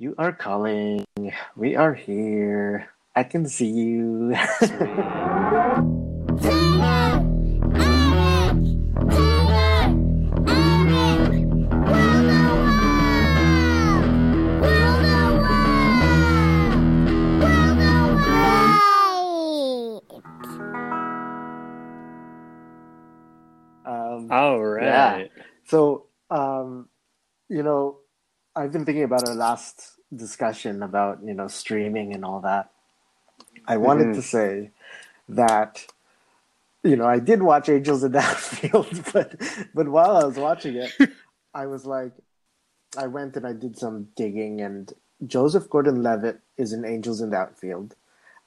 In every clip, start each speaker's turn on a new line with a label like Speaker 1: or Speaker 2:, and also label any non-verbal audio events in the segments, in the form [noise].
Speaker 1: You are calling. We are here. I can see you. [laughs] I've been thinking about our last discussion about, you know, streaming and all that. I wanted
Speaker 2: Mhm.
Speaker 1: to say that, you know, I did watch Angels in the [laughs] Outfield, but but while I was watching it, I was like, I went and I did some digging, and Joseph Gordon-Levitt is in Angels in Outfield.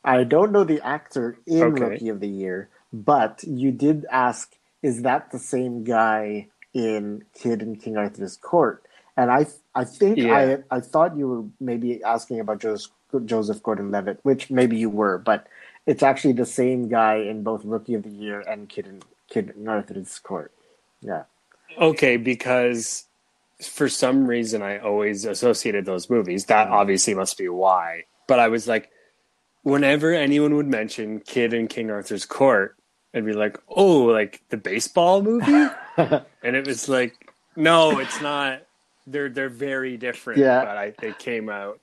Speaker 1: I don't know the actor in
Speaker 2: Okay.
Speaker 1: Rookie of the Year, but you did ask, is that the same guy in Kid in King Arthur's Court? And I, I think
Speaker 2: Yeah.
Speaker 1: I, I thought you were maybe asking about Joseph, Joseph Gordon-Levitt, which maybe you were, but it's actually the same guy in both Rookie of the Year and Kid in King Arthur's Court. Yeah.
Speaker 2: Okay, because for some reason I always associated those movies. That mm-hmm. obviously must be why. But I was like, whenever anyone would mention Kid in King Arthur's Court, I'd be like, oh, like the baseball movie? [laughs] and it was like, no, it's not. They're they're very different.
Speaker 1: Yeah.
Speaker 2: But I they came out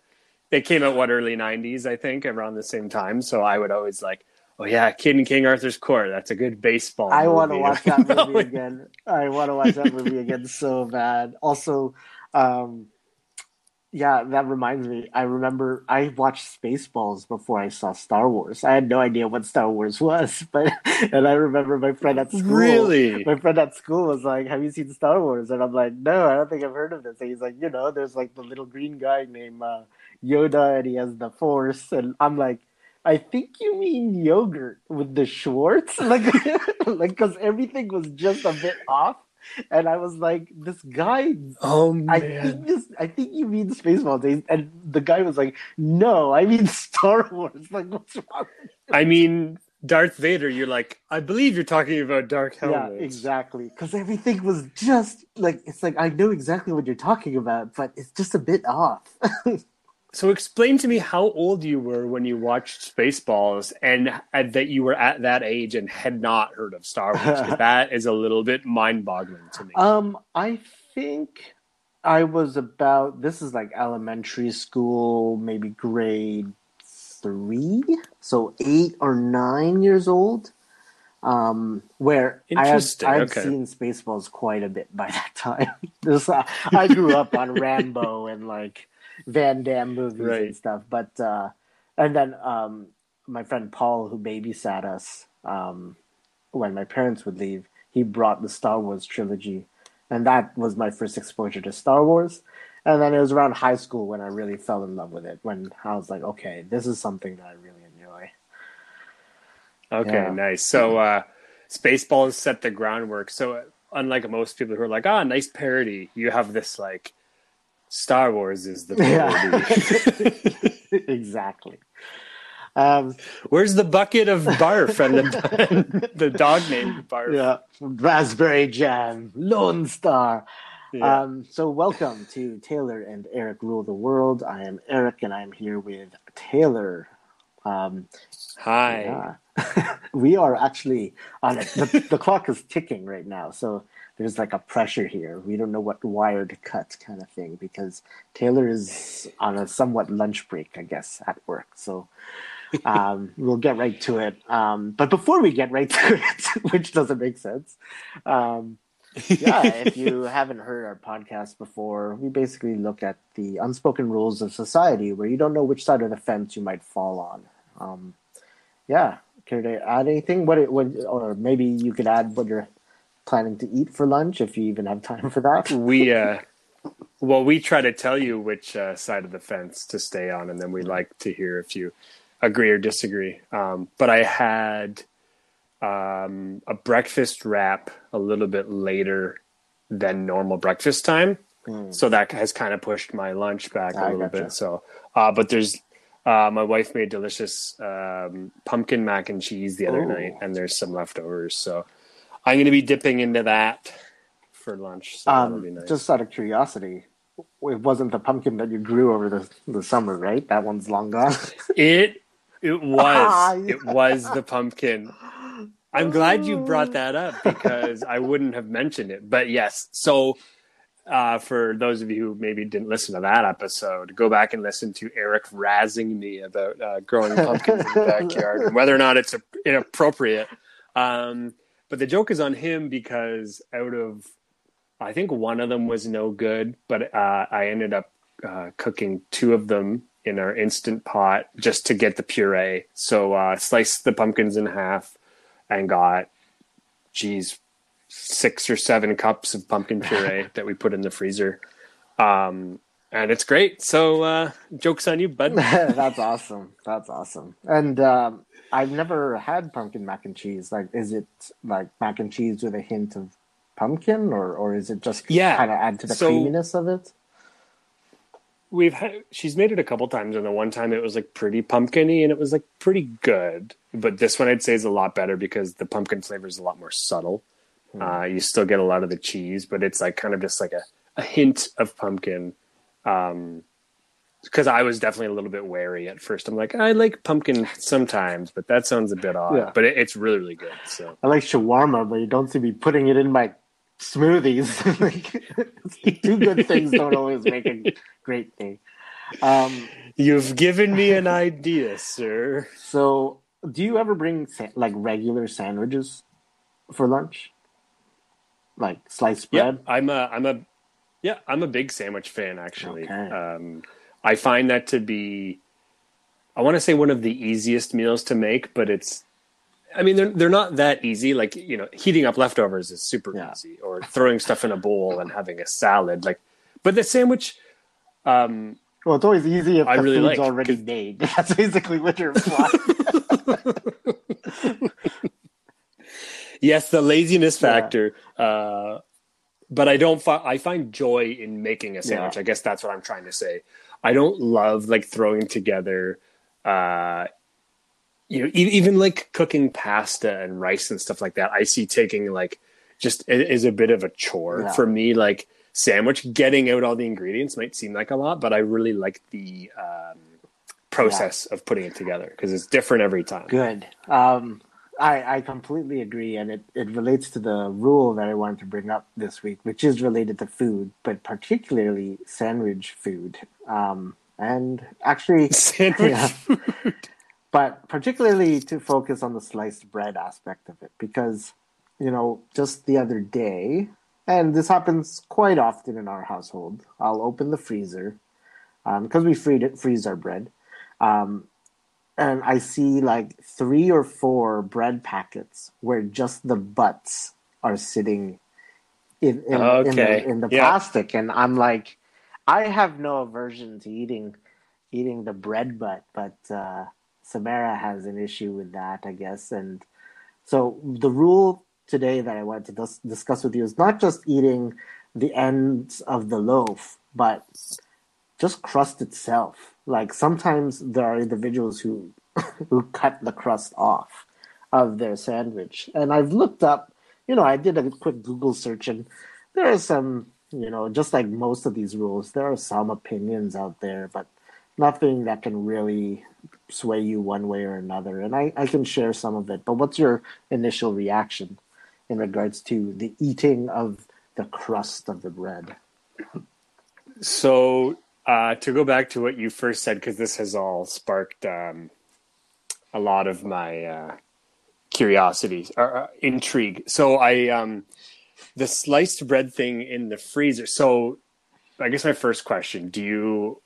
Speaker 2: they came out what early nineties, I think, around the same time. So I would always like, oh yeah, Kid in King Arthur's Court. That's a good baseball.
Speaker 1: I want to watch that [laughs] movie again. I want to watch that movie again so bad. Also, um, yeah, that reminds me. I remember I watched Spaceballs before I saw Star Wars. I had no idea what Star Wars [laughs] was, but and I remember my friend at school.
Speaker 2: Really?
Speaker 1: My friend at school was like, "Have you seen Star Wars?" And I'm like, "No, I don't think I've heard of this." And he's like, "You know, there's like the little green guy named uh, Yoda, and he has the Force." And I'm like. I think you mean yogurt with the Schwartz, [laughs] like, [laughs] like because everything was just a bit off, and I was like, "This guy,
Speaker 2: Oh
Speaker 1: I think this, I think you mean Spaceballs," and the guy was like, "No, I mean Star Wars." [laughs] Like, what's wrong?
Speaker 2: I mean, Darth Vader, you're like, I believe you're talking about Dark
Speaker 1: Yeah, exactly. Because everything was just like it's like I know exactly what you're talking about, but it's just a bit off. [laughs]
Speaker 2: So explain to me how old you were when you watched Spaceballs and, and that you were at that age and had not heard of Star Wars. [laughs] that is a little bit mind boggling to me.
Speaker 1: Um, I think I was about this is like elementary school, maybe grade three, so eight or nine years old. Um, where I had,
Speaker 2: Interesting,
Speaker 1: I had
Speaker 2: okay.
Speaker 1: seen Spaceballs quite a bit by that time. [laughs] This, uh, I grew up on Rambo and like Van Damme movies
Speaker 2: Right.
Speaker 1: and stuff, but uh, and then um, my friend Paul, who babysat us um, when my parents would leave, he brought the Star Wars trilogy, and that was my first exposure to Star Wars. And then it was around high school when I really fell in love with it. When I was like, okay, this is something that I really enjoy.
Speaker 2: Okay,
Speaker 1: Yeah.
Speaker 2: nice. So uh, Spaceballs set the groundwork. So uh, unlike most people who are like, ah, nice parody, you have this like Star Wars is the. [laughs]
Speaker 1: Yeah, [laughs] exactly. Um,
Speaker 2: Where's the bucket of barf and the, [laughs] the dog named Barf?
Speaker 1: yeah, raspberry jam, Lone Starr.
Speaker 2: Yeah.
Speaker 1: Um, so welcome to Taylor and Eric Rule the World. I am Eric, and I'm here with Taylor. Um,
Speaker 2: Hi.
Speaker 1: Yeah. we are actually on it. The, the clock is ticking right now, so there's like a pressure here. We don't know what wire to cut, kind of thing, because Taylor is on a somewhat lunch break, I guess, at work. So [laughs] um, we'll get right to it. Um, but before we get right [laughs] to it, which doesn't make sense, um, yeah, if you [laughs] haven't heard our podcast before, we basically look at the unspoken rules of society where you don't know which side of the fence you might fall on. Um, yeah, care to add anything? What, it, what, or maybe you could add what you're planning to eat for lunch if you even have time for that. [laughs]
Speaker 2: we uh well we try to tell you which uh, side of the fence to stay on and then we like to hear if you agree or disagree um, but i had um, a breakfast wrap a little bit later than normal breakfast time
Speaker 1: Hmm.
Speaker 2: so that has kind of pushed my lunch back a little
Speaker 1: gotcha.
Speaker 2: bit so uh, but there's uh, my wife made delicious um, pumpkin mac and cheese the other
Speaker 1: Ooh.
Speaker 2: night and there's some leftovers so i'm going to be dipping into that for lunch so
Speaker 1: Um,
Speaker 2: nice
Speaker 1: Just out of curiosity, it wasn't the pumpkin that you grew over the the summer, right? That one's long gone. [laughs]
Speaker 2: It it was it was the pumpkin. I'm glad you brought that up [laughs] because I wouldn't have mentioned it. But yes, so uh, for those of you who maybe didn't listen to that episode, go back and listen to Eric razzing me about uh, growing pumpkins in the [laughs] backyard and whether or not it's inappropriate. Um, but the joke is on him because out of, I think one of them was no good, but uh, I ended up uh, cooking two of them in our instant pot just to get the puree. So uh, sliced the pumpkins in half and got, geez, six or seven cups of pumpkin puree [laughs] that we put in the freezer. Um, and it's great. So, uh, joke's on you, bud. [laughs]
Speaker 1: That's awesome. That's awesome. And um, I've never had pumpkin mac and cheese. Like, is it like mac and cheese with a hint of pumpkin, or or is it just
Speaker 2: yeah
Speaker 1: kind of add to the
Speaker 2: so,
Speaker 1: creaminess of it?
Speaker 2: We've had she's made it a couple times, and the one time it was like pretty pumpkiny, and it was like pretty good. But this one I'd say is a lot better because the pumpkin flavor is a lot more subtle. Mm. Uh, you still get a lot of the cheese, but it's like kind of just like a, a hint of pumpkin. Um, because I was definitely a little bit wary at first. I'm like, I like pumpkin sometimes, but that sounds a bit odd. Yeah. But it, it's really, really good. So
Speaker 1: I like shawarma, but you don't see me putting it in my smoothies. [laughs] like, two good things don't always make a great thing. Um,
Speaker 2: You've given me an idea, sir.
Speaker 1: So, do you ever bring like regular sandwiches for lunch? like sliced bread?
Speaker 2: Yeah, I'm a I'm a yeah, I'm a big sandwich fan actually. Okay. Um, I find that to be I want to say one of the easiest meals to make, but it's I mean they're they're not that easy. Like, you know, heating up leftovers is super yeah. easy or throwing stuff in a bowl and having a salad like but the sandwich um
Speaker 1: well, it's always easy if I the really food's like, already made. [laughs] That's basically what you're implying. [laughs] [laughs]
Speaker 2: yes, the laziness factor. Yeah. Uh, but I don't. Fi- I find joy in making a sandwich. Yeah. I guess that's what I'm trying to say. I don't love like throwing together. Uh, you know, even like cooking pasta and rice and stuff like that. I see taking like just is a bit of a chore yeah. for me. Like sandwich, getting out all the ingredients might seem like a lot, but I really like the um, process yeah. of putting it together because it's different every time.
Speaker 1: Good. Um, I, I completely agree, and it, it relates to the rule that I wanted to bring up this week, which is related to food, but particularly sandwich food. Um, and actually, [laughs]
Speaker 2: sandwich yeah, food.
Speaker 1: But particularly to focus on the sliced bread aspect of it, because, you know, just the other day, and this happens quite often in our household, I'll open the freezer because um, we freeze our bread. Um, and I see like three or four bread packets where just the butts are sitting in in, okay. in the, in the yeah. plastic, and I'm like, I have no aversion to eating eating the bread butt, but uh, Samara has an issue with that, I guess, and so the rule today that I want to dis- discuss with you is not just eating the ends of the loaf, but just crust itself. Like sometimes there are individuals who [laughs] who cut the crust off of their sandwich. And I've looked up, you know, I did a quick Google search and there are some, you know, just like most of these rules, there are some opinions out there, but nothing that can really sway you one way or another. And I, I can share some of it. But what's your initial reaction in regards to the eating of the crust of the bread?
Speaker 2: So uh, to go back to what you first said, because this has all sparked um, a lot of my uh, curiosity or uh, intrigue. So I um, the sliced bread thing in the freezer. So I guess my first question: Do you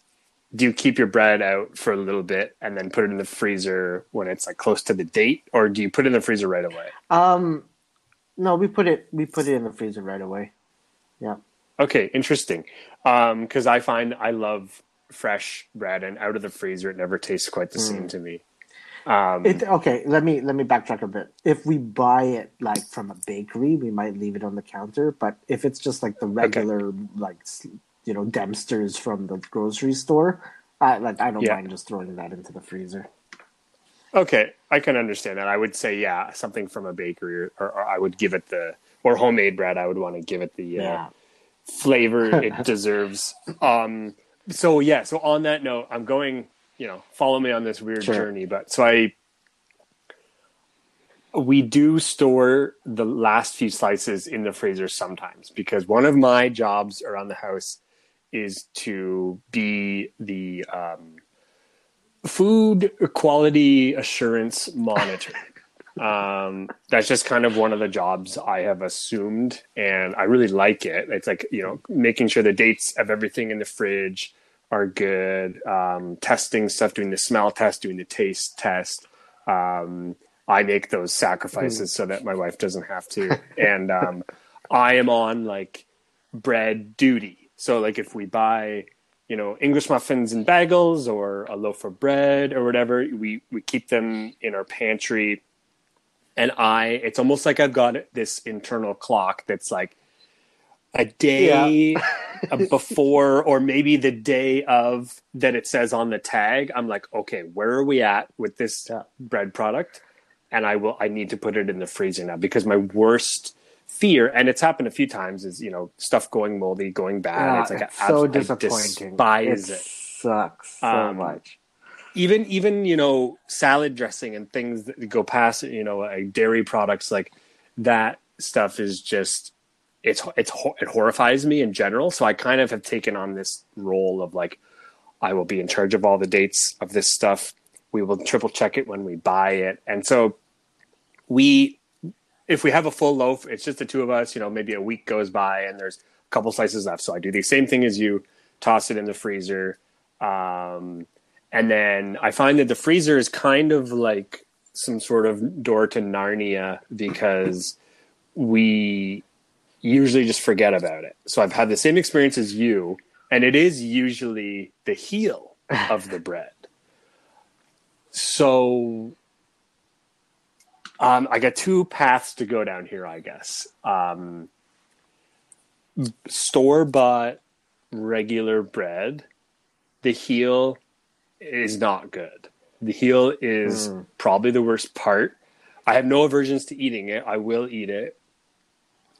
Speaker 2: do you keep your bread out for a little bit and then put it in the freezer when it's like close to the date, or do you put it in the freezer right away?
Speaker 1: Um, no, we put it we put it in the freezer right away. Yeah.
Speaker 2: Okay, interesting. Um, Because I find I love fresh bread, and out of the freezer, it never tastes quite the mm. same to me.
Speaker 1: Um, it, okay, let me let me backtrack a bit. If we buy it like from a bakery, we might leave it on the counter. But if it's just like the regular, okay. like you know, Dempsters from the grocery store, I, like I don't yeah. mind just throwing that into the freezer.
Speaker 2: Okay, I can understand that. I would say, yeah, something from a bakery, or, or I would give it the or homemade bread. I would want to give it the uh, yeah flavor it [laughs] deserves. Um, so yeah, so on that note, I'm going. You know, follow me on this weird
Speaker 1: Sure.
Speaker 2: journey. But so I, we do store the last few slices in the freezer sometimes because one of my jobs around the house is to be the um, food quality assurance monitor. [laughs] um, that's just kind of one of the jobs I have assumed, and I really like it. It's like you know making sure the dates of everything in the fridge are good, um, testing stuff, doing the smell test, doing the taste test. Um, I make those sacrifices so that my wife doesn't have to, [laughs] and um, I am on like bread duty. So like if we buy you know English muffins and bagels or a loaf of bread or whatever, we we keep them in our pantry. And I, it's almost like I've got this internal clock that's like a day before, or maybe the day of that it says on the tag. I'm like, okay, where are we at with this
Speaker 1: Yeah.
Speaker 2: bread product? And I will, I need to put it in the freezer now because my worst fear, and it's happened a few times, is you know stuff going moldy, going bad.
Speaker 1: Yeah,
Speaker 2: it's like
Speaker 1: it's so
Speaker 2: abs- I
Speaker 1: disappointing.
Speaker 2: despise
Speaker 1: it
Speaker 2: it.
Speaker 1: sucks so
Speaker 2: Um,
Speaker 1: much.
Speaker 2: Even even you know salad dressing and things that go past you know like dairy products like that stuff is just it's it's it horrifies me in general. So I kind of have taken on this role of like I will be in charge of all the dates of this stuff. We will triple check it when we buy it, and so we if we have a full loaf, it's just the two of us. You know, maybe a week goes by and there's a couple slices left. So I do the same thing as you, toss it in the freezer, um, and then I find that the freezer is kind of like some sort of door to Narnia because we usually just forget about it. So I've had the same experience as you, and it is usually the heel [laughs] of the bread. So um, I got two paths to go down here, I guess. Um, Store bought regular bread, the heel is not good. The heel is
Speaker 1: Mm.
Speaker 2: probably the worst part. I have no aversions to eating it. I will eat it.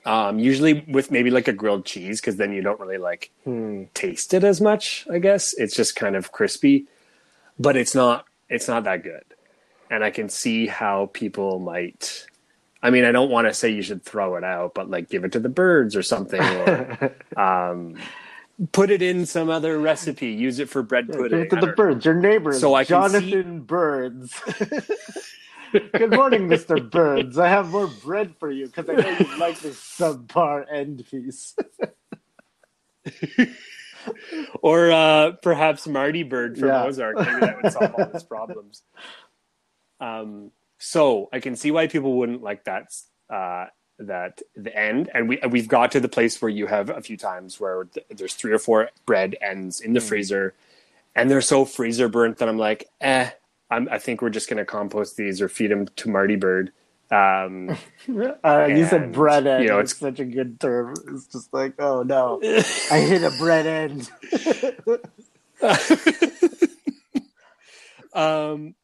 Speaker 2: Um, usually with maybe like a grilled cheese, because then you don't really like
Speaker 1: Hmm.
Speaker 2: taste it as much. I guess it's just kind of crispy, but it's not. It's not that good, and I can see how people might. I mean, I don't want to say you should throw it out, but like give it to the birds or something, or [laughs] um, put it in some other recipe. Use it for bread
Speaker 1: Give
Speaker 2: pudding.
Speaker 1: it to the birds, your neighbors.
Speaker 2: So I can see-
Speaker 1: Jonathan Birds. [laughs] Good morning, Mr. Birds. I have more bread for you because I know you like this subpar end piece. [laughs]
Speaker 2: or uh, perhaps Marty Byrde from
Speaker 1: Yeah.
Speaker 2: Ozark. Maybe that would solve all his problems. Um, so I can see why people wouldn't like that. Uh, that the end, and we we've got to the place where you have a few times where th- there's three or four bread ends in the
Speaker 1: Mm.
Speaker 2: freezer, and they're so freezer burnt that I'm like, eh. I'm, I think we're just going to compost these or feed them to Marty Byrde. Um, [laughs]
Speaker 1: Uh, you said bread end.
Speaker 2: you know,
Speaker 1: it's such a good term. It's just like, oh no, I hit a bread end. [laughs]
Speaker 2: um,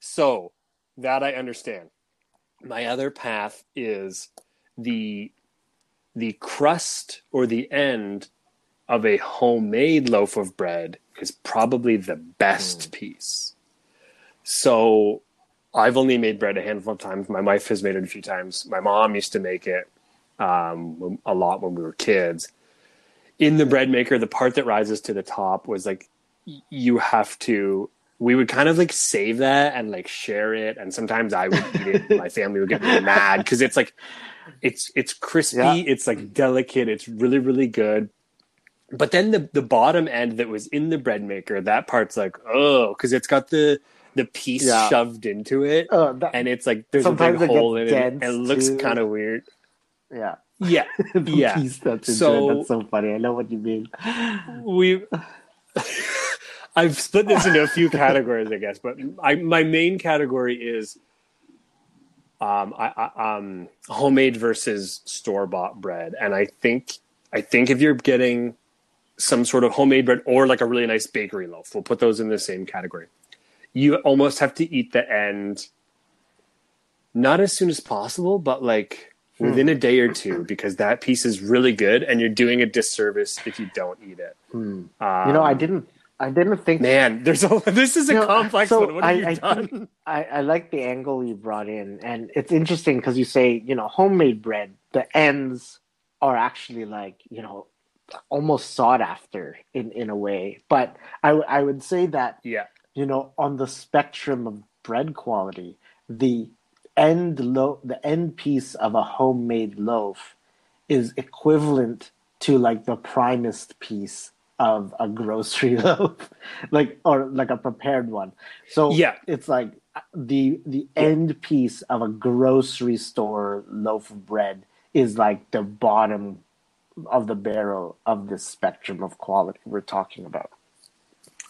Speaker 2: so that I understand. My other path is the the crust or the end of a homemade loaf of bread is probably the best piece. So I've only made bread a handful of times. My wife has made it a few times. My mom used to make it um, a lot when we were kids. In the bread maker, the part that rises to the top was like you have to. We would kind of like save that and like share it, and sometimes I would eat it. My family would get really mad because it's like it's it's crispy,
Speaker 1: Yeah.
Speaker 2: it's like delicate, it's really really good. But then the the bottom end that was in the bread maker, that part's like oh, because it's got the the piece
Speaker 1: Yeah.
Speaker 2: shoved into it,
Speaker 1: Oh, that,
Speaker 2: and it's like there's a big hole in it, and it looks kind of weird.
Speaker 1: yeah.
Speaker 2: Yeah, [laughs]
Speaker 1: the
Speaker 2: Yeah.
Speaker 1: piece that's
Speaker 2: So-
Speaker 1: That's so funny. I know what you mean.
Speaker 2: we. [laughs] I've split this into a few [laughs] categories, I guess, but I, my main category is um, I, I, um, homemade versus store bought bread, and I think I think if you're getting some sort of homemade bread or like a really nice bakery loaf, we'll put those in the same category. You almost have to eat the end, not as soon as possible, but like within a day or two because that piece is really good and you're doing a disservice if you don't eat it.
Speaker 1: Hmm.
Speaker 2: Um,
Speaker 1: you know, I didn't. I didn't think.
Speaker 2: Man, there's a [laughs] this is a
Speaker 1: You know,
Speaker 2: complex
Speaker 1: so
Speaker 2: one. What have
Speaker 1: I-
Speaker 2: you done?
Speaker 1: I, I like the angle you brought in, and it's interesting because you say, you know, homemade bread. The ends are actually like, you know, almost sought after in in a way. But i i would say that
Speaker 2: yeah.
Speaker 1: You know, on the spectrum of bread quality, the end lo- the end piece of a homemade loaf is equivalent to like the primest piece of a grocery [laughs] loaf, like or like a prepared one. So
Speaker 2: Yeah.
Speaker 1: it's like the the end piece of a grocery store loaf of bread is like the bottom of the barrel of this spectrum of quality we're talking about.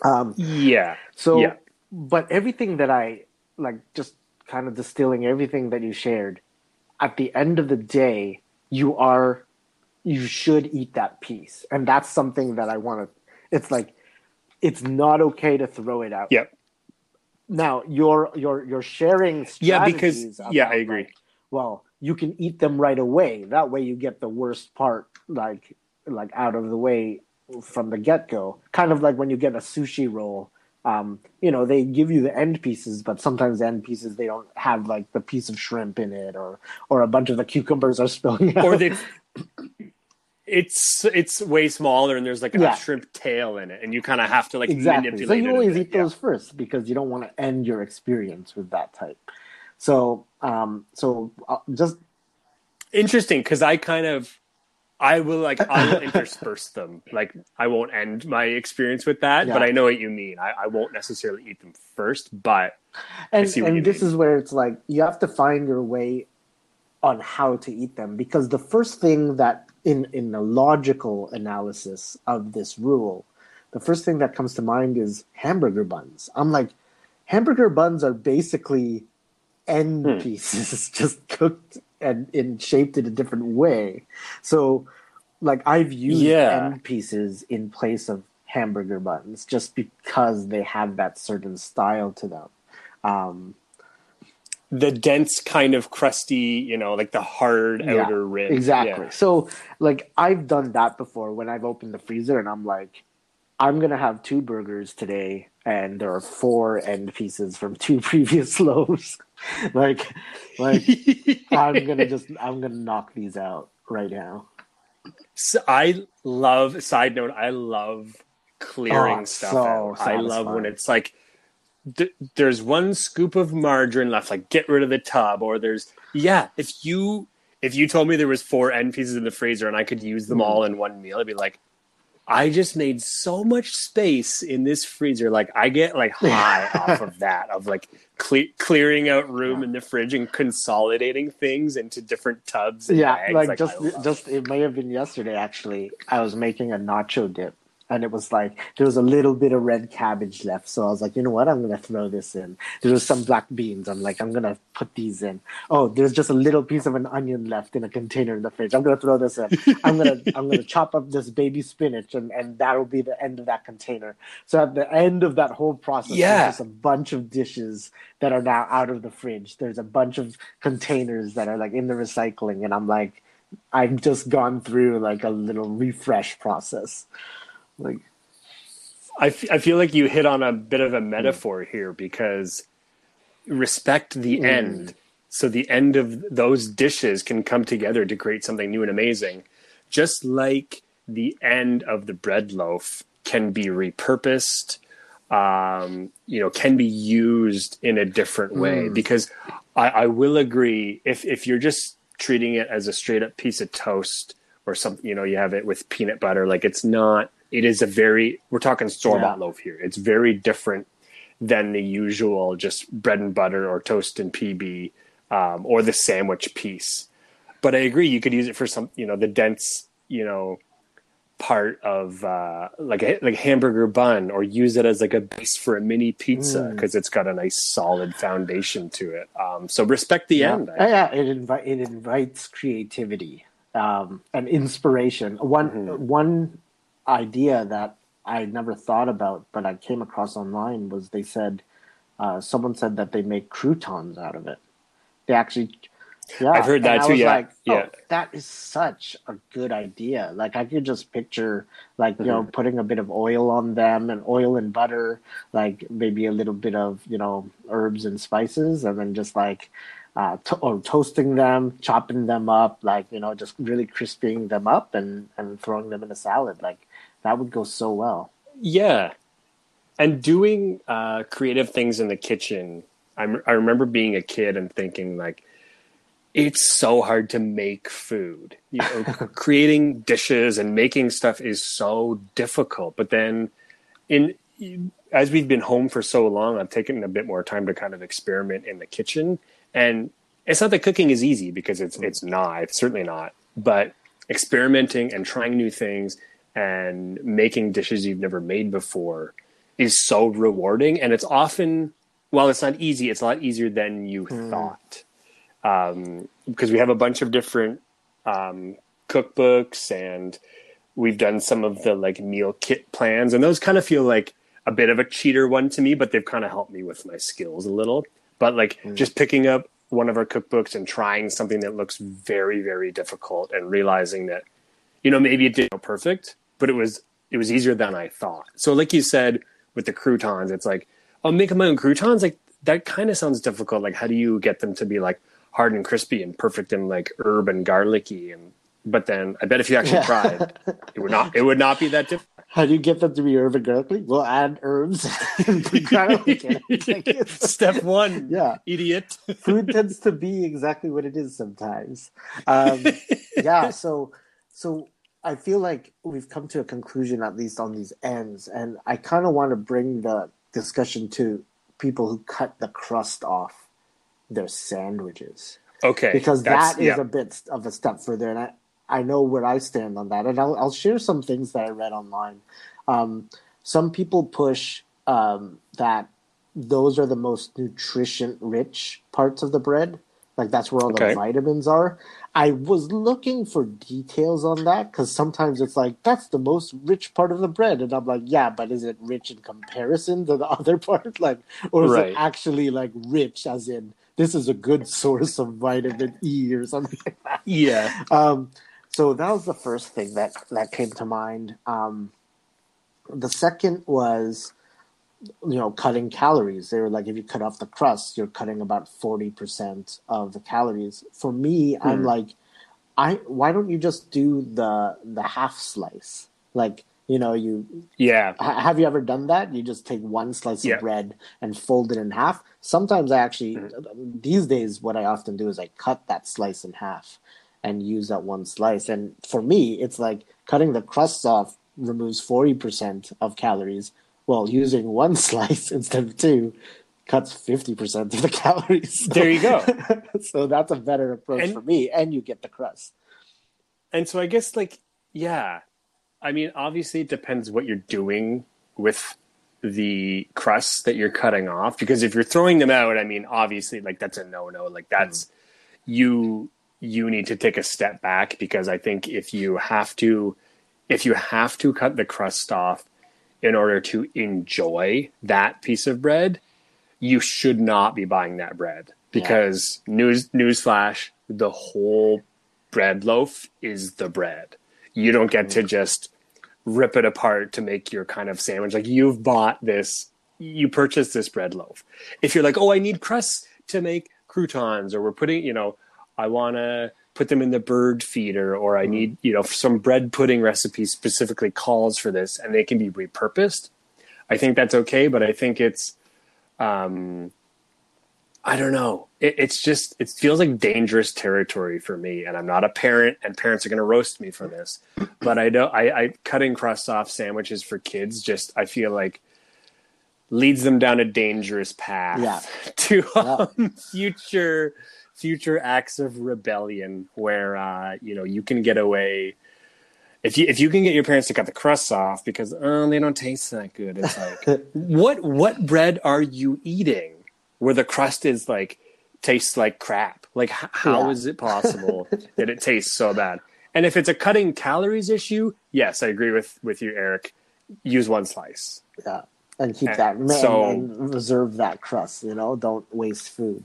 Speaker 1: Um,
Speaker 2: Yeah.
Speaker 1: so,
Speaker 2: Yeah.
Speaker 1: but everything that I like, just kind of distilling everything that you shared, at the end of the day, you are, you should eat that piece. And that's something that I want to, it's like, it's not okay to throw it out.
Speaker 2: Yep.
Speaker 1: Now, you're, you're, you're sharing
Speaker 2: Yeah, because- yeah, I agree.
Speaker 1: like, well, you can eat them right away. That way you get the worst part, like, like out of the way from the get go. Kind of like when you get a sushi roll. Um, you know, they give you the end pieces, but sometimes the end pieces they don't have like the piece of shrimp in it, or or a bunch of the cucumbers are spilling out.
Speaker 2: Or they it's it's way smaller and there's like a
Speaker 1: Yeah.
Speaker 2: shrimp tail in it and you kind of have to like
Speaker 1: exactly.
Speaker 2: manipulate
Speaker 1: So you
Speaker 2: a
Speaker 1: always eat
Speaker 2: yeah.
Speaker 1: those first because you don't want to end your experience with that type. So, um, so uh, just
Speaker 2: interesting because I kind of I will like I will [laughs] intersperse them. Like I won't end my experience with that, but I know what you mean. I, I won't necessarily eat them first, but
Speaker 1: and and this
Speaker 2: mean.
Speaker 1: is where it's like you have to find your way on how to eat them because the first thing that in in a logical analysis of this rule the first thing that comes to mind is hamburger buns i'm like hamburger buns are basically end
Speaker 2: Hmm.
Speaker 1: pieces [laughs] just cooked and, and shaped it a different way so like i've used
Speaker 2: Yeah.
Speaker 1: end pieces in place of hamburger buns just because they have that certain style to them um,
Speaker 2: the dense kind of crusty, you know, like the hard
Speaker 1: Yeah,
Speaker 2: outer rim.
Speaker 1: Exactly.
Speaker 2: Yeah.
Speaker 1: So, like, I've done that before when I've opened the freezer and I'm like, I'm gonna have two burgers today, and there are four end pieces from two [laughs] previous loaves. [laughs] like, like I'm gonna just I'm gonna knock these out right now.
Speaker 2: So I love. Side note: I love clearing
Speaker 1: Oh,
Speaker 2: stuff
Speaker 1: so
Speaker 2: out. I love when it's like th- there's one scoop of margarine left. Like get rid of the tub, or there's yeah. If you if you told me there was four end pieces in the freezer and I could use them
Speaker 1: Mm.
Speaker 2: all in one meal, I'd be like. I just made so much space in this freezer. Like I get like [laughs] high off of that, of like cle- clearing out room in the fridge and consolidating things into different tubs. And
Speaker 1: Yeah,
Speaker 2: bags.
Speaker 1: like, just just it may have been yesterday actually. I was making a nacho dip and it was like there was a little bit of red cabbage left. So I was like, you know what, I'm gonna throw this in. There was some black beans. I'm like, I'm gonna put these in. Oh, there's just a little piece of an onion left in a container in the fridge. I'm gonna throw this in. I'm gonna I'm gonna chop up this baby spinach and, and that'll be the end of that container. So at the end of that whole process,
Speaker 2: Yeah.
Speaker 1: there's just a bunch of dishes that are now out of the fridge. There's a bunch of containers that are like in the recycling, and I'm like, I've just gone through like a little refresh process. Like,
Speaker 2: I, f- I feel like you hit on a bit of a metaphor here because respect the
Speaker 1: Mm.
Speaker 2: end. So the end of those dishes can come together to create something new and amazing. Just like the end of the bread loaf can be repurposed, um, you know, can be used in a different way.
Speaker 1: Mm.
Speaker 2: Because I, I will agree if if you're just treating it as a straight up piece of toast or something, you know, you have it with peanut butter, like it's not. It is a very we're talking store bought
Speaker 1: Yeah.
Speaker 2: loaf here. It's very different than the usual just bread and butter or toast and PB um, or the sandwich piece. But I agree, you could use it for some, you know, the dense, you know, part of uh, like a like a hamburger bun, or use it as like a base for a mini pizza
Speaker 1: Mm.
Speaker 2: because it's got a nice solid foundation to it. Um, so respect the
Speaker 1: yeah,
Speaker 2: end.
Speaker 1: yeah, it invite it invites creativity um, and inspiration. One
Speaker 2: Mhm.
Speaker 1: one idea that I never thought about, but I came across online was they said uh, someone said that they make croutons out of it. They actually Yeah,
Speaker 2: I've heard that
Speaker 1: and
Speaker 2: too, yeah,
Speaker 1: like, oh,
Speaker 2: yeah.
Speaker 1: that is such a good idea. Like I could just picture, like you know,
Speaker 2: Mm-hmm.
Speaker 1: putting a bit of oil on them and oil and butter, like maybe a little bit of you know herbs and spices, and then just like, uh, to- or toasting them, chopping them up, like you know, just really crisping them up and and throwing them in a salad. Like that would go so well.
Speaker 2: Yeah, and doing uh, creative things in the kitchen. I'm, I remember being a kid and thinking like, it's so hard to make food. You know, [laughs] creating dishes and making stuff is so difficult. But then, in as we've been home for so long, I've taken a bit more time to kind of experiment in the kitchen. And it's not that cooking is easy because it's it's not. It's certainly not. But experimenting and trying new things and making dishes you've never made before is so rewarding. And it's often, while it's not easy, it's a lot easier than you thought. Um, because we have a bunch of different um, cookbooks and we've done some of the like meal kit plans and those kind of feel like a bit of a cheater one to me but they've kind of helped me with my skills a little but like just picking up one of our cookbooks and trying something that looks very very difficult and realizing that you know maybe it didn't go perfect but it was it was easier than i thought so like you said with the croutons it's like oh making my own croutons like that kind of sounds difficult like how do you get them to be like hard and crispy and perfect and like herb and garlicky and but then i bet if you actually
Speaker 1: Yeah.
Speaker 2: tried it would not it would not be that difficult
Speaker 1: How do you get them to be herb and garlicky? We'll add herbs and garlic in it. [laughs] Like, it's-
Speaker 2: step one
Speaker 1: Yeah.
Speaker 2: idiot
Speaker 1: food tends to be exactly what it is sometimes. Um, yeah, so so I feel like we've come to a conclusion at least on these ends, and I kind of want to bring the discussion to people who cut the crust off their sandwiches
Speaker 2: okay
Speaker 1: because
Speaker 2: that's- yeah.
Speaker 1: a bit of a step further, and I I know where I stand on that, and I'll I'll share some things that I read online. Um, some people push um, that those are the most nutrition rich parts of the bread, like that's where all
Speaker 2: Okay.
Speaker 1: the vitamins are. I was looking for details on that because sometimes it's like that's the most rich part of the bread, and I'm like, yeah, but is it rich in comparison to the [laughs] other part, like, or is
Speaker 2: Right.
Speaker 1: it actually like rich as in this is a good source of vitamin E or something like that?
Speaker 2: yeah
Speaker 1: Um, so that was the first thing that that came to mind. Um, the second was, you know, cutting calories. They were like, if you cut off the crust, you're cutting about forty percent of the calories. For me, I'm
Speaker 2: Hmm.
Speaker 1: like, I why don't you just do the the half slice? Like, you know, you
Speaker 2: yeah
Speaker 1: Ha- have you ever done that? You just take one slice
Speaker 2: Yeah.
Speaker 1: of bread and fold it in half. Sometimes I actually,
Speaker 2: Mm-hmm.
Speaker 1: these days, what I often do is I cut that slice in half and use that one slice. And for me, it's like cutting the crusts off removes 40% of calories, while using one [laughs] slice instead of two cuts 50% of the calories. So-
Speaker 2: There you go. [laughs]
Speaker 1: so that's a better approach
Speaker 2: And-
Speaker 1: for me. And you get the crust.
Speaker 2: and so I guess like yeah, I mean obviously it depends what you're doing with the crusts that you're cutting off because if you're throwing them out, I mean obviously like that's a no no like that's mm-hmm. you you need to take a step back because I think if you have to if you have to cut the crust off in order to enjoy that piece of bread, you should not be buying that bread because news newsflash the whole bread loaf is the bread. You don't get to mm. just rip it apart to make your kind of sandwich. Like you've bought this, you purchased this bread loaf. If you're like, oh, I need crusts to make croutons, or we're putting, you know, I want to put them in the bird feeder, or I need, you know, some bread pudding recipe specifically calls for this, and they can be repurposed. I think that's okay, but I think it's, um, I don't know. It, it's just it feels like dangerous territory for me, and I'm not a parent, and parents are going to roast me for this. [clears throat] But I don't. I, I cutting crusts off sandwiches for kids just I feel like leads them down a dangerous path
Speaker 1: Yeah. [laughs]
Speaker 2: to um, future future acts of rebellion where uh, you know you can get away if you if you can get your parents to cut the crusts off because oh they don't taste that good it's like [laughs] what what bread are you eating where the crust is like tastes like crap like h- how
Speaker 1: Yeah.
Speaker 2: is it possible [laughs] that it tastes so bad and if it's a cutting calories issue yes i agree with with you eric use one slice
Speaker 1: Yeah, and keep
Speaker 2: And
Speaker 1: that
Speaker 2: so-
Speaker 1: and reserve that crust. You know, don't waste food.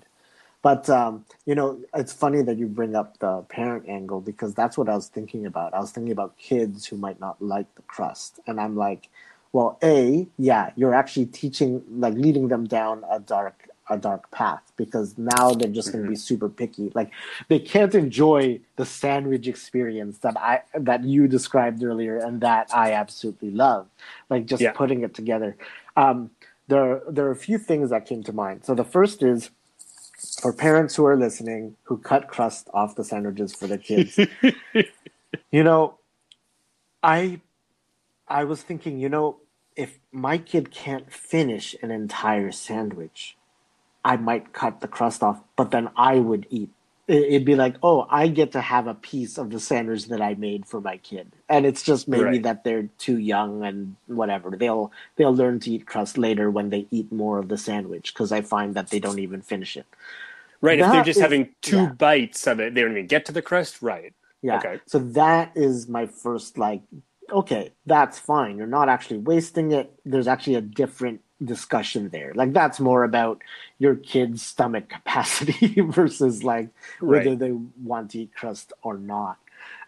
Speaker 1: But um, you know, it's funny that you bring up the parent angle because that's what I was thinking about. I was thinking about kids who might not like the crust, and I'm like, well, a yeah, you're actually teaching like leading them down a dark a dark path because now they're just going to be super picky. Like they can't enjoy the sandwich experience that I that you described earlier and that I absolutely love. Like just
Speaker 2: Yeah.
Speaker 1: putting it together. Um, there there are a few things that came to mind. So the first is for parents who are listening who cut crust off the sandwiches for their kids. [laughs] you know, I I was thinking, you know, if my kid can't finish an entire sandwich, I might cut the crust off, but then I would eat. It- It'd be like, oh, I get to have a piece of the sandwich that I made for my kid, and it's just maybe
Speaker 2: Right.
Speaker 1: that they're too young and whatever. They'll they'll learn to eat crust later when they eat more of the sandwich because I find that they don't even finish it.
Speaker 2: Right. if they're just
Speaker 1: is-
Speaker 2: having two
Speaker 1: yeah.
Speaker 2: bites of it, they don't even get to the crust. Right.
Speaker 1: Yeah.
Speaker 2: Okay.
Speaker 1: So that is my first like, okay, that's fine. You're not actually wasting it. There's actually a different discussion there. Like that's more about your kid's stomach capacity [laughs] versus like whether
Speaker 2: Right.
Speaker 1: they want to eat crust or not.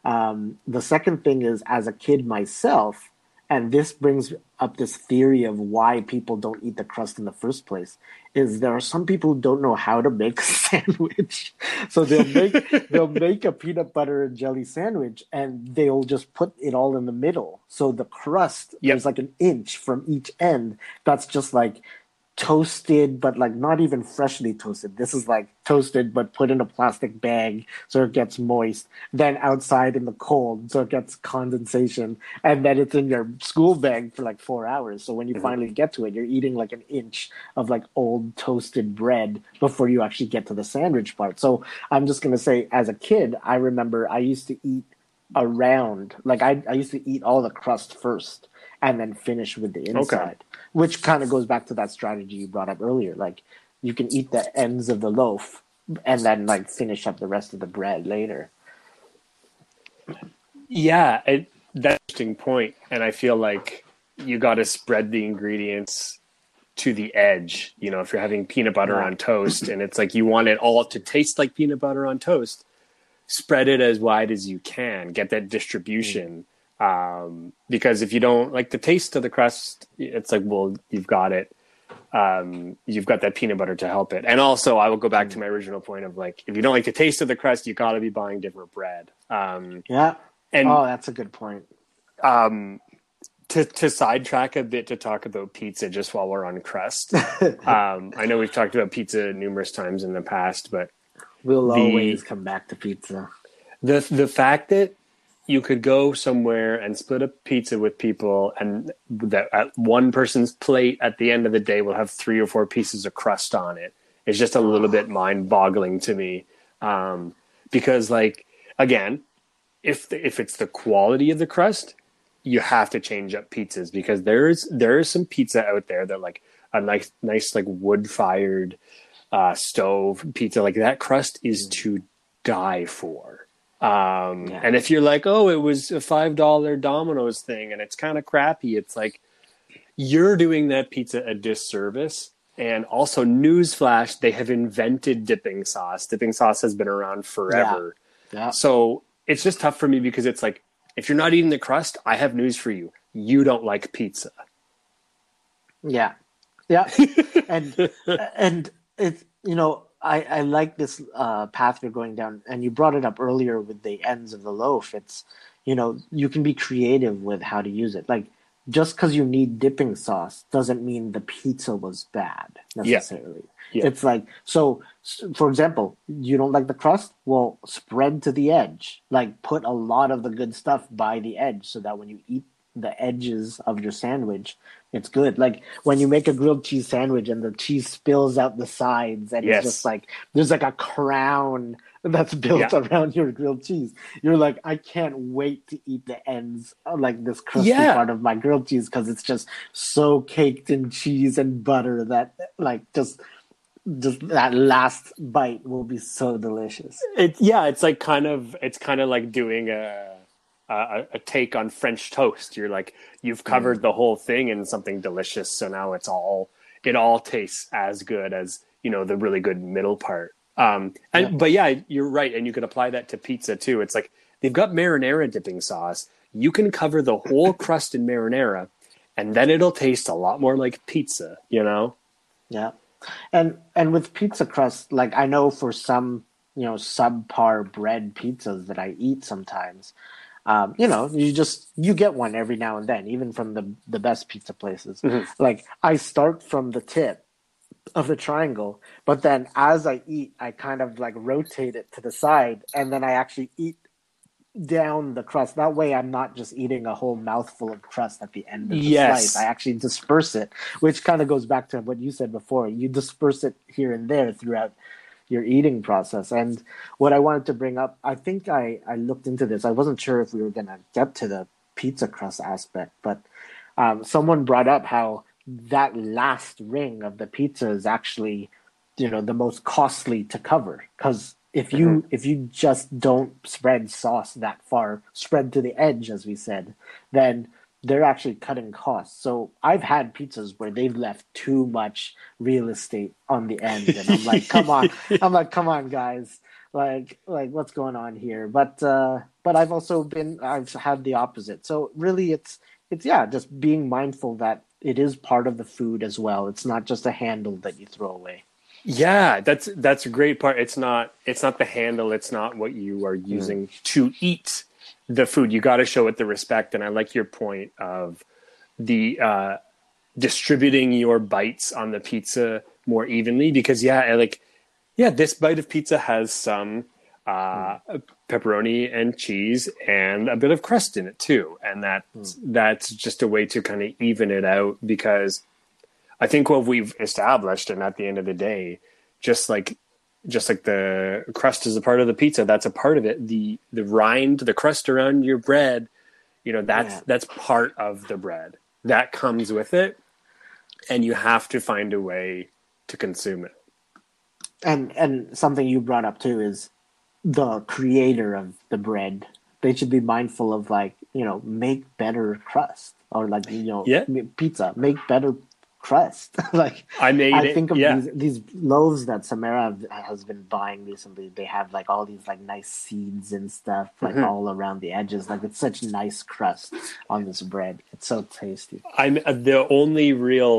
Speaker 1: Um, the second thing is as a kid myself, and this brings up this theory of why people don't eat the crust in the first place is there are some people who don't know how to make [laughs] a sandwich. So they'll make [laughs] they'll make a peanut butter and jelly sandwich and they'll just put it all in the middle. So the crust
Speaker 2: Yep.
Speaker 1: there's like an inch from each end. That's just like toasted but like not even freshly toasted. This is like toasted but put in a plastic bag so it gets moist then outside in the cold so it gets condensation and then it's in your school bag for like four hours. So when you mm-hmm. finally get to it you're eating like an inch of like old toasted bread before you actually get to the sandwich part. So i'm just going to say as a kid i remember i used to eat around like I, I used to eat all the crust first and then finish with the inside which kind of goes back to that strategy you brought up earlier like you can eat the ends of the loaf and then like finish up the rest of the bread later
Speaker 2: Yeah, it, that's an interesting point, and I feel like you got to spread the ingredients to the edge. You know, if you're having peanut butter
Speaker 1: Yeah.
Speaker 2: on toast, and it's like you want it all to taste like peanut butter on toast, spread it as wide as you can. Get that distribution, mm. Um, because if you don't like the taste of the crust, it's like, well, you've got it. Um, you've got that peanut butter to help it, and also I will go back to my original point of like, if you don't like the taste of the crust, you got to be buying different bread. Um,
Speaker 1: yeah
Speaker 2: and
Speaker 1: oh that's a good point
Speaker 2: um, to to sidetrack a bit to talk about pizza just while we're on crust. [laughs] um, I know we've talked about pizza numerous times in the past, but
Speaker 1: we'll
Speaker 2: The-
Speaker 1: always come back to pizza
Speaker 2: the the fact that you could go somewhere and split a pizza with people, and that at one person's plate at the end of the day will have three or four pieces of crust on it. it is just a little bit mind boggling to me. Um, because, like, again, if the, if it's the quality of the crust, you have to change up pizzas because there's there is some pizza out there that like a nice nice like wood fired uh, stove pizza like that crust is to die for. Um,
Speaker 1: Yeah.
Speaker 2: And if you're like, oh, it was a five dollar Domino's thing and it's kind of crappy, it's like you're doing that pizza a disservice. And also, newsflash, they have invented dipping sauce. Dipping sauce has been around forever.
Speaker 1: yeah
Speaker 2: So it's just tough for me because it's like, if you're not eating the crust, I have news for you. You don't like pizza.
Speaker 1: Yeah, yeah, [laughs] and and it's you know I I like this uh, path you're going down, and you brought it up earlier with the ends of the loaf. It's you know you can be creative with how to use it. Like just because you need dipping sauce doesn't mean the pizza was bad necessarily.
Speaker 2: Yeah.
Speaker 1: It's like so. For example, you don't like the crust. Well, spread to the edge. Like put a lot of the good stuff by the edge, so that when you eat the edges of your sandwich, it's good. Like when you make a grilled cheese sandwich and the cheese spills out the sides, and
Speaker 2: Yes.
Speaker 1: it's just like there's like a crown [laughs] that's built
Speaker 2: Yeah.
Speaker 1: around your grilled cheese. You're like, I can't wait to eat the ends, of, like this crusty
Speaker 2: Yeah.
Speaker 1: part of my grilled cheese because it's just so caked in cheese and butter that like just just that last bite will be so delicious.
Speaker 2: It, yeah, it's like kind of, it's kind of like doing a, a, a take on French toast. You're like, you've covered the whole thing in something delicious. So now it's all, it all tastes as good as, you know, the really good middle part. Um, and
Speaker 1: Yeah.
Speaker 2: but yeah, you're right, and you could apply that to pizza too. It's like they've got marinara dipping sauce. You can cover the whole [laughs] crust in marinara, and then it'll taste a lot more like pizza. You know?
Speaker 1: Yeah, and and with pizza crust, like I know for some you know subpar bread pizzas that I eat sometimes, um, you know, you just you get one every now and then, even from the the best pizza places.
Speaker 2: Mhm.
Speaker 1: Like I start from the tip of the triangle, but then as I eat, I kind of like rotate it to the side, and then I actually eat down the crust. That way, I'm not just eating a whole mouthful of crust at the end of the
Speaker 2: Yes.
Speaker 1: slice. I actually disperse it, which kind of goes back to what you said before. You disperse it here and there throughout your eating process. And what I wanted to bring up, I think I, I looked into this. I wasn't sure if we were going to get to the pizza crust aspect, but um, someone brought up how that last ring of the pizza is actually, you know, the most costly to cover because if you if you just don't spread sauce that far, spread to the edge, as we said, then they're actually cutting costs. So I've had pizzas where they've left too much real estate on the end, and I'm like, come on, [laughs] I'm like, come on, guys, like, like what's going on here? But uh, but I've also been, I've had the opposite. So really, it's it's yeah, just being mindful that it is part of the food as well. It's not just a handle that you throw away.
Speaker 2: Yeah, that's that's a great part. It's not it's not the handle. It's not what you are using to eat the food. You got to show it the respect. And I like your point of the uh, distributing your bites on the pizza more evenly because yeah, I like yeah, this bite of pizza has some uh, pepperoni and cheese and a bit of crust in it too, and that's that's just a way to kind of even it out because I think what we've established, and at the end of the day, just like just like the crust is a part of the pizza, that's a part of it. The the rind, the crust around your bread, you know, that's
Speaker 1: Yeah.
Speaker 2: that's part of the bread. That comes with it, and you have to find a way to consume it.
Speaker 1: and and something you brought up too is the creator of the bread they should be mindful of like you know make better crust or like you know
Speaker 2: Yeah.
Speaker 1: pizza make better crust [laughs] like
Speaker 2: I made
Speaker 1: i
Speaker 2: it.
Speaker 1: think of
Speaker 2: yeah.
Speaker 1: these, these loaves that samara has been buying recently they have like all these like nice seeds and stuff like
Speaker 2: Mhm.
Speaker 1: all around the edges like it's such nice crust on this bread it's so tasty
Speaker 2: I'm uh, the only real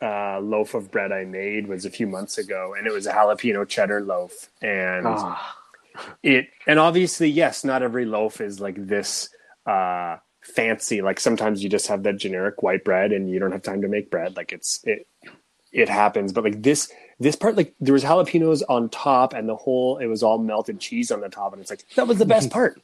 Speaker 2: uh, loaf of bread I made was a few months ago, and it was a jalapeno cheddar loaf, and
Speaker 1: Ah,
Speaker 2: it and obviously yes not every loaf is like this uh fancy. Like sometimes you just have that generic white bread and you don't have time to make bread. Like it's it it happens. But like this this part like there was jalapenos on top and the whole it was all melted cheese on the top and it's like that was the best [laughs] part.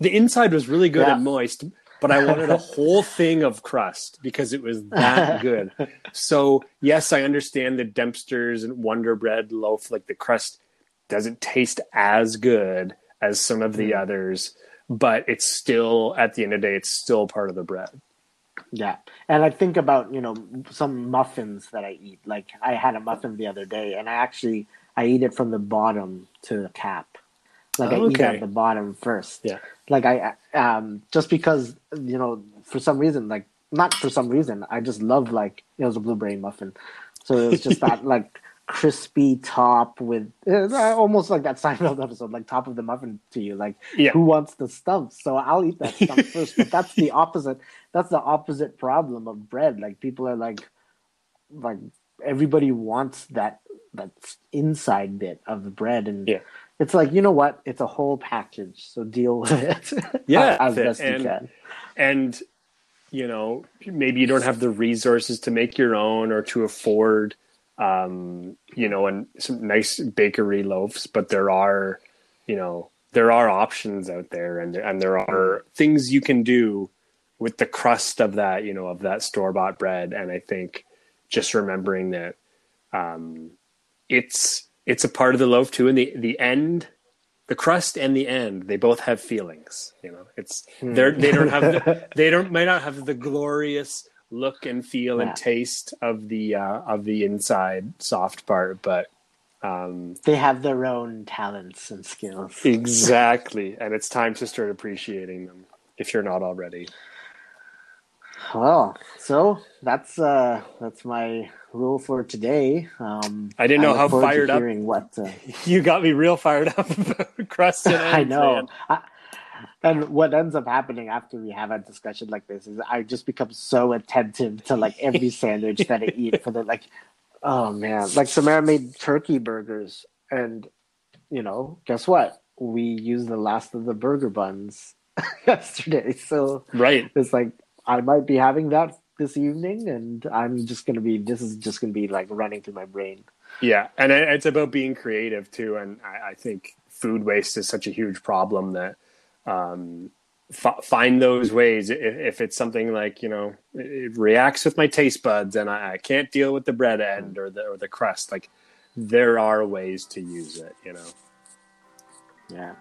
Speaker 2: The inside was really good
Speaker 1: Yeah.
Speaker 2: and moist but i wanted a whole [laughs] thing of crust because it was that good. So yes i understand the dempster's and wonder bread loaf like the crust doesn't taste as good as some of the mm-hmm. others, but it's still at the end of the day, it's still part of the bread.
Speaker 1: Yeah, and I think about you know some muffins that I eat. Like I had a muffin the other day, and I actually I eat it from the bottom to the cap. Like I eat at the bottom first.
Speaker 2: Yeah.
Speaker 1: Like I um just because you know for some reason like not for some reason I just love like it was a blueberry muffin, so it was just that [laughs] like crispy top with almost like that Seinfeld episode, like top of the muffin to you, like
Speaker 2: Yeah.
Speaker 1: who wants the stump? So I'll eat that stump [laughs] first. But that's the opposite. That's the opposite problem of bread. Like people are like, like everybody wants that that inside bit of the bread, and
Speaker 2: Yeah.
Speaker 1: it's like you know what? It's a whole package. So deal with it. [laughs]
Speaker 2: Yeah, uh,
Speaker 1: as best
Speaker 2: and-
Speaker 1: you can.
Speaker 2: And, you know, maybe you don't have the resources to make your own or to afford, um, you know, and some nice bakery loaves, but there are, you know, there are options out there and, and there are things you can do with the crust of that, you know, of that store bought bread. And I think just remembering that, um, it's, it's a part of the loaf too. And the, the end, the crust and the end, they both have feelings, you know, it's, they're, they don't have, the, [laughs] they don't, might not have the glorious look and feel
Speaker 1: Yeah.
Speaker 2: and taste of the, uh, of the inside soft part, but, um,
Speaker 1: They have their own talents and skills.
Speaker 2: Exactly. And it's time to start appreciating them if you're not already.
Speaker 1: Well, so that's uh that's my rule for today. Um,
Speaker 2: I didn't know
Speaker 1: look
Speaker 2: how fired up-
Speaker 1: What uh, [laughs]
Speaker 2: You got me real fired up [laughs] about crust [laughs] and
Speaker 1: I know. I, and what ends up happening after we have a discussion like this is I just become so attentive to like every [laughs] sandwich that I eat for the like, oh man, like Samara made turkey burgers, and you know, guess what? We used the last of the burger buns [laughs] yesterday, so
Speaker 2: Right.
Speaker 1: it's like I might be having that this evening, and I'm just gonna be. This is just gonna be like running through my brain.
Speaker 2: Yeah, and it's about being creative too. And I, I think food waste is such a huge problem that um, f- find those ways. If, if it's something like you know it reacts with my taste buds, and I, I can't deal with the bread end or the or the crust, like there are ways to use it. You know.
Speaker 1: Yeah.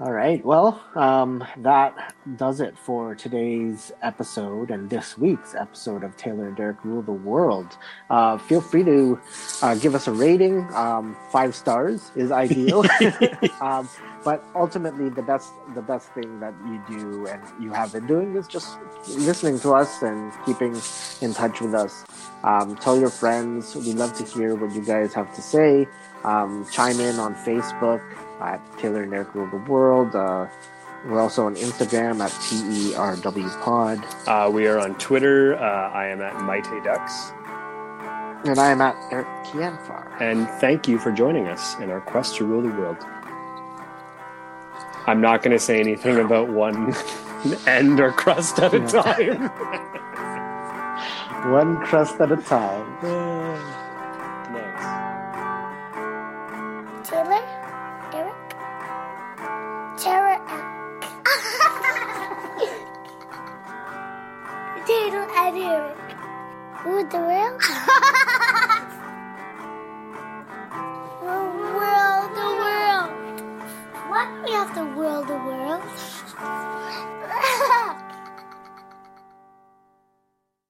Speaker 1: All right. Well, um, that does it for today's episode and this week's episode of Taylor and Eric Rule the World. Uh, feel free to uh, give us a rating. Um, five stars is ideal. [laughs] [laughs] um, but ultimately, the best the best thing that you do and you have been doing is just listening to us and keeping in touch with us. Um, tell your friends. We love to hear what you guys have to say. Um, chime in on Facebook at Taylor and Eric Rule the World. Uh, we're also on Instagram at TERW Pod.
Speaker 2: Uh, we are on Twitter. Uh, I am at Mighty Ducks.
Speaker 1: And I am at Eric Kianfar.
Speaker 2: And thank you for joining us in our quest to rule the world. I'm not going to say anything about one [laughs] end or crust at a
Speaker 1: Yeah.
Speaker 2: time. [laughs]
Speaker 1: One crust at a time. [laughs]
Speaker 3: And Eric. The world.